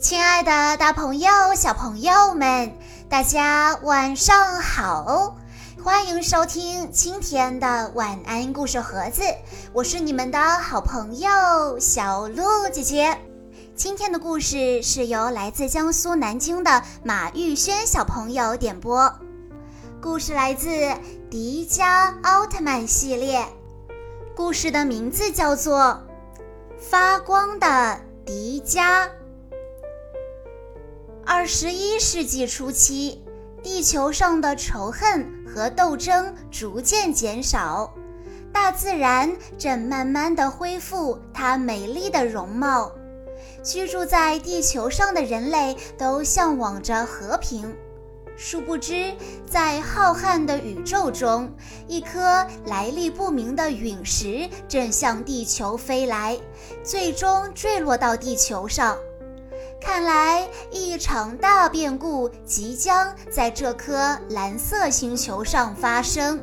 亲爱的，大朋友、小朋友们，大家晚上好！欢迎收听今天的晚安故事盒子，我是你们的好朋友小鹿姐姐。今天的故事是由来自江苏南京的马玉轩小朋友点播，故事来自《迪迦奥特曼》系列，故事的名字叫做《发光的迪迦》。二十一世纪初期，地球上的仇恨和斗争逐渐减少，大自然正慢慢的恢复它美丽的容貌。居住在地球上的人类都向往着和平。殊不知，在浩瀚的宇宙中，一颗来历不明的陨石正向地球飞来，最终坠落到地球上。看来一场大变故即将在这颗蓝色星球上发生。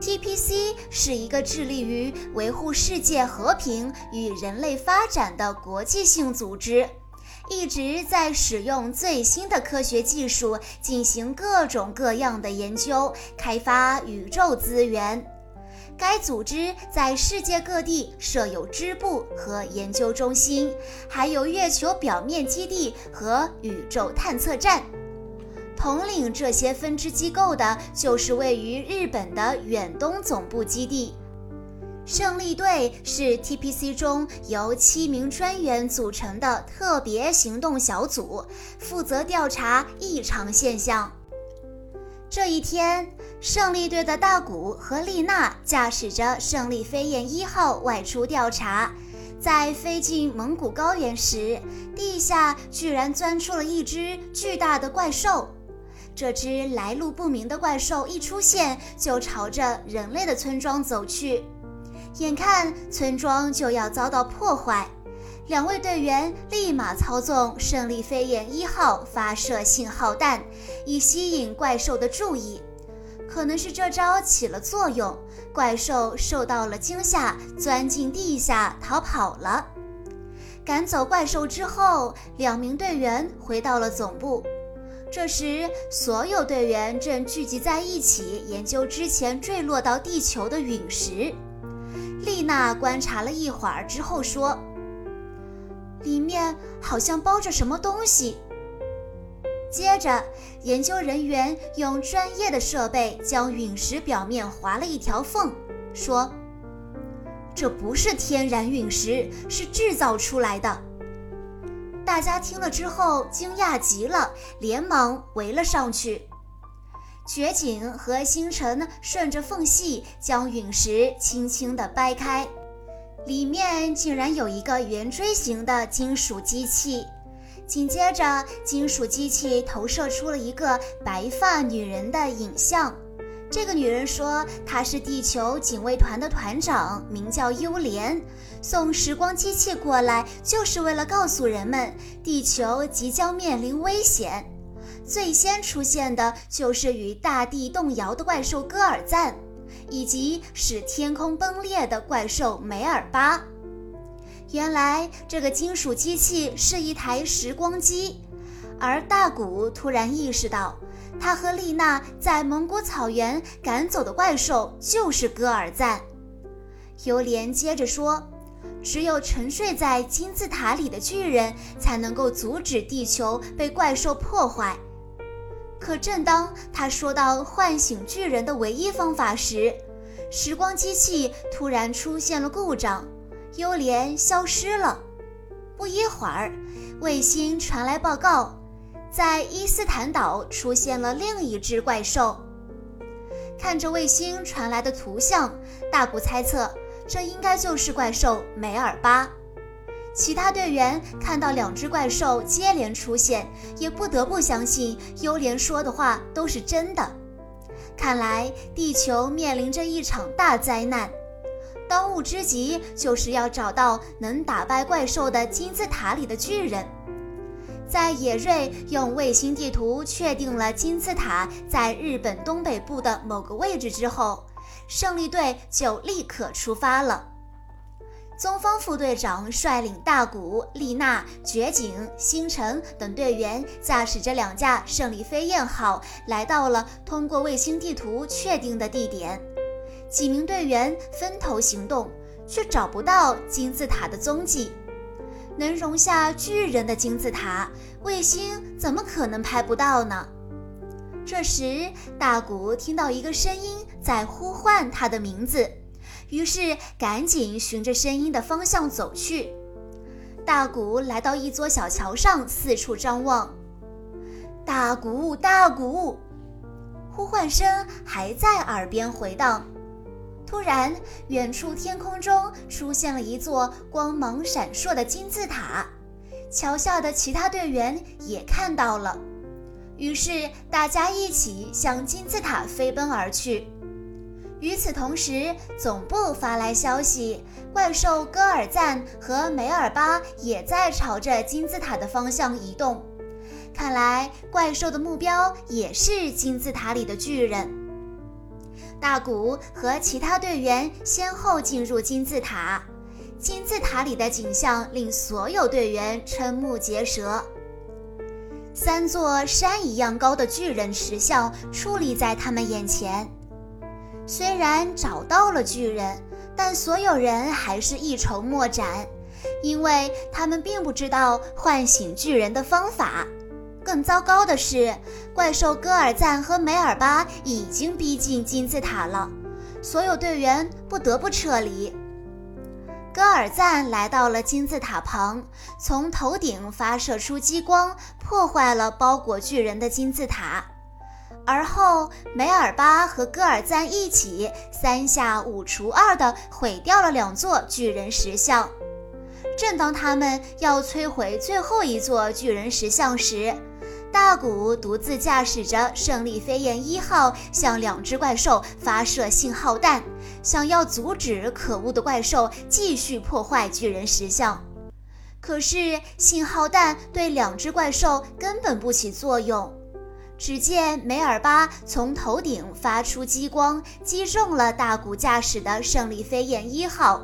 TPC 是一个致力于维护世界和平与人类发展的国际性组织，一直在使用最新的科学技术进行各种各样的研究，开发宇宙资源。该组织在世界各地设有支部和研究中心，还有月球表面基地和宇宙探测站。统领这些分支机构的就是位于日本的远东总部基地。胜利队是 TPC 中由七名专员组成的特别行动小组，负责调查异常现象。这一天，胜利队的大古和丽娜驾驶着胜利飞燕一号外出调查，在飞进蒙古高原时，地下居然钻出了一只巨大的怪兽。这只来路不明的怪兽一出现，就朝着人类的村庄走去，眼看村庄就要遭到破坏。两位队员立马操纵胜利飞燕一号发射信号弹，以吸引怪兽的注意。可能是这招起了作用，怪兽受到了惊吓，钻进地下逃跑了。赶走怪兽之后，两名队员回到了总部。这时，所有队员正聚集在一起研究之前坠落到地球的陨石。丽娜观察了一会儿之后说。里面好像包着什么东西。接着，研究人员用专业的设备将陨石表面划了一条缝，说：“这不是天然陨石，是制造出来的。”大家听了之后惊讶极了，连忙围了上去。掘井和星辰顺着缝隙将陨石轻轻地掰开。里面竟然有一个圆锥形的金属机器，紧接着，金属机器投射出了一个白发女人的影像。这个女人说，她是地球警卫团的团长，名叫幽莲，送时光机器过来就是为了告诉人们，地球即将面临危险。最先出现的就是与大地动摇的怪兽戈尔赞。以及使天空崩裂的怪兽梅尔巴。原来这个金属机器是一台时光机，而大古突然意识到，他和丽娜在蒙古草原赶走的怪兽就是戈尔赞。尤莲接着说：“只有沉睡在金字塔里的巨人，才能够阻止地球被怪兽破坏。”可正当他说到唤醒巨人的唯一方法时，时光机器突然出现了故障，幽莲消失了。不一会儿，卫星传来报告，在伊斯坦岛出现了另一只怪兽。看着卫星传来的图像，大古猜测这应该就是怪兽梅尔巴。其他队员看到两只怪兽接连出现，也不得不相信幽莲说的话都是真的。看来地球面临着一场大灾难，当务之急就是要找到能打败怪兽的金字塔里的巨人。在野瑞用卫星地图确定了金字塔在日本东北部的某个位置之后，胜利队就立刻出发了。宗方副队长率领大古、丽娜、绝景、星辰等队员，驾驶着两架胜利飞燕号，来到了通过卫星地图确定的地点。几名队员分头行动，却找不到金字塔的踪迹。能容下巨人的金字塔，卫星怎么可能拍不到呢？这时，大古听到一个声音在呼唤他的名字。于是赶紧循着声音的方向走去。大古来到一座小桥上，四处张望。大古，大古，呼唤声还在耳边回荡。突然，远处天空中出现了一座光芒闪烁的金字塔。桥下的其他队员也看到了，于是大家一起向金字塔飞奔而去。与此同时，总部发来消息，怪兽戈尔赞和梅尔巴也在朝着金字塔的方向移动。看来，怪兽的目标也是金字塔里的巨人。大古和其他队员先后进入金字塔，金字塔里的景象令所有队员瞠目结舌。三座山一样高的巨人石像矗立在他们眼前。虽然找到了巨人，但所有人还是一筹莫展，因为他们并不知道唤醒巨人的方法。更糟糕的是，怪兽戈尔赞和梅尔巴已经逼近金字塔了，所有队员不得不撤离。戈尔赞来到了金字塔旁，从头顶发射出激光，破坏了包裹巨人的金字塔。而后，梅尔巴和戈尔赞一起三下五除二地毁掉了两座巨人石像。正当他们要摧毁最后一座巨人石像时，大古独自驾驶着胜利飞燕一号向两只怪兽发射信号弹，想要阻止可恶的怪兽继续破坏巨人石像。可是，信号弹对两只怪兽根本不起作用。只见梅尔巴从头顶发出激光，击中了大古驾驶的胜利飞燕一号。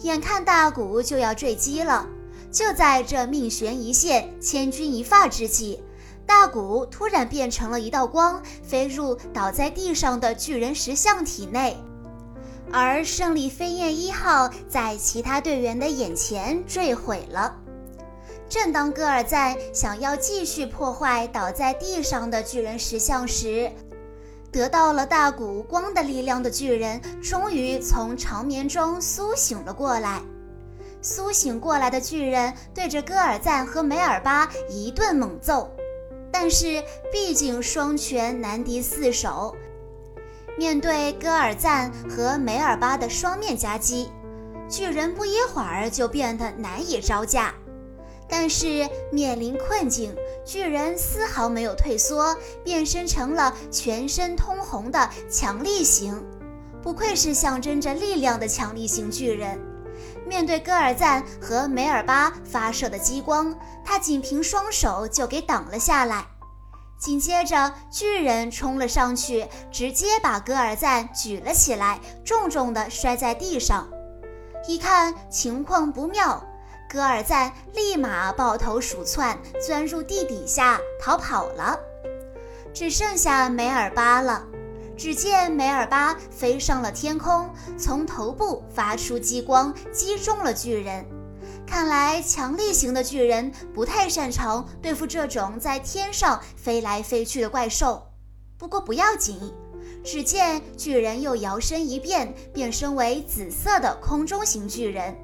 眼看大古就要坠机了，就在这命悬一线、千钧一发之际，大古突然变成了一道光，飞入倒在地上的巨人石像体内，而胜利飞燕一号在其他队员的眼前坠毁了。正当戈尔赞想要继续破坏倒在地上的巨人石像时，得到了大古光的力量的巨人终于从长眠中苏醒了过来。苏醒过来的巨人对着戈尔赞和梅尔巴一顿猛揍，但是毕竟双拳难敌四手，面对戈尔赞和梅尔巴的双面夹击，巨人不一会儿就变得难以招架。但是面临困境，巨人丝毫没有退缩，变身成了全身通红的强力型。不愧是象征着力量的强力型巨人。面对戈尔赞和梅尔巴发射的激光，他仅凭双手就给挡了下来。紧接着，巨人冲了上去，直接把戈尔赞举了起来，重重地摔在地上。一看情况不妙。戈尔赞立马抱头鼠窜，钻入地底下逃跑了。只剩下梅尔巴了。只见梅尔巴飞上了天空，从头部发出激光，击中了巨人。看来强力型的巨人不太擅长对付这种在天上飞来飞去的怪兽。不过不要紧，只见巨人又摇身一变，变身为紫色的空中型巨人。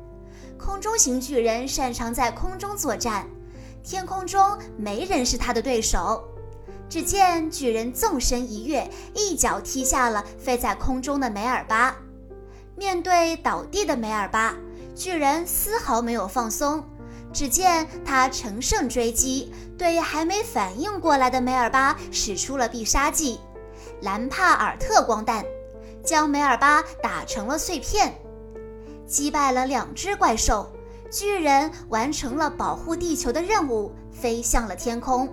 空中型巨人擅长在空中作战，天空中没人是他的对手。只见巨人纵身一跃，一脚踢下了飞在空中的梅尔巴。面对倒地的梅尔巴，巨人丝毫没有放松。只见他乘胜追击，对还没反应过来的梅尔巴使出了必杀技——兰帕尔特光弹，将梅尔巴打成了碎片。击败了两只怪兽，巨人完成了保护地球的任务，飞向了天空。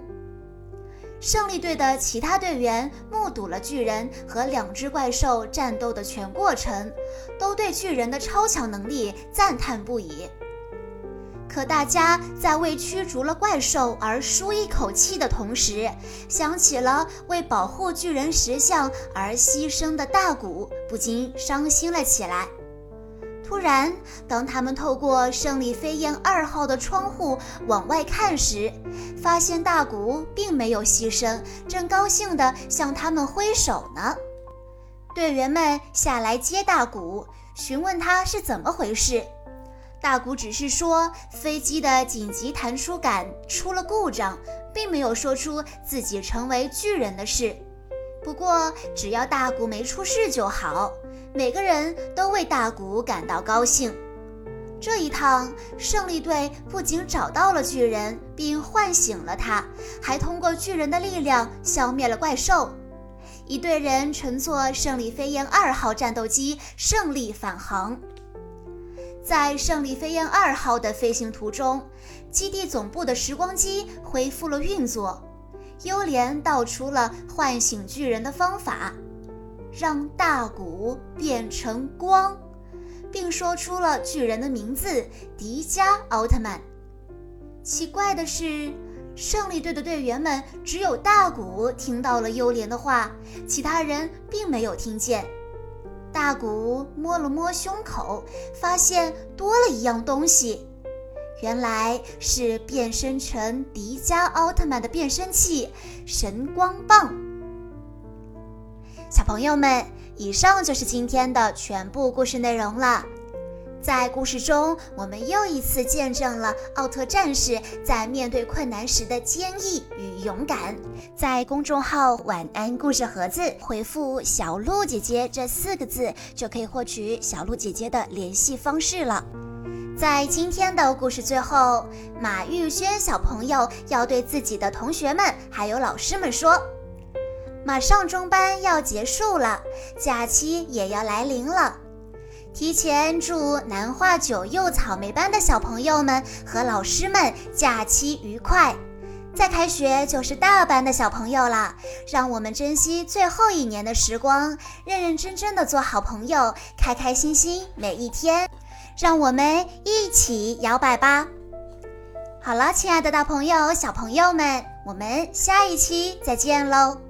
胜利队的其他队员目睹了巨人和两只怪兽战斗的全过程，都对巨人的超强能力赞叹不已。可大家在为驱逐了怪兽而舒一口气的同时，想起了为保护巨人石像而牺牲的大古，不禁伤心了起来。突然，当他们透过胜利飞燕二号的窗户往外看时，发现大古并没有牺牲，正高兴地向他们挥手呢。队员们下来接大古，询问他是怎么回事。大古只是说飞机的紧急弹出杆出了故障，并没有说出自己成为巨人的事。不过，只要大古没出事就好。每个人都为大古感到高兴。这一趟，胜利队不仅找到了巨人，并唤醒了他，还通过巨人的力量消灭了怪兽。一队人乘坐胜利飞燕二号战斗机胜利返航。在胜利飞燕二号的飞行途中，基地总部的时光机恢复了运作。优莲道出了唤醒巨人的方法。让大古变成光，并说出了巨人的名字——迪迦奥特曼。奇怪的是，胜利队的队员们只有大古听到了优莲的话，其他人并没有听见。大古摸了摸胸口，发现多了一样东西，原来是变身成迪迦奥特曼的变身器——神光棒。小朋友们，以上就是今天的全部故事内容了。在故事中，我们又一次见证了奥特战士在面对困难时的坚毅与勇敢。在公众号“晚安故事盒子”回复“小鹿姐姐”这四个字，就可以获取小鹿姐姐的联系方式了。在今天的故事最后，马玉轩小朋友要对自己的同学们还有老师们说。马上中班要结束了，假期也要来临了。提前祝南化九幼草莓班的小朋友们和老师们假期愉快。再开学就是大班的小朋友了，让我们珍惜最后一年的时光，认认真真的做好朋友，开开心心每一天。让我们一起摇摆吧。好了，亲爱的大朋友、小朋友们，我们下一期再见喽。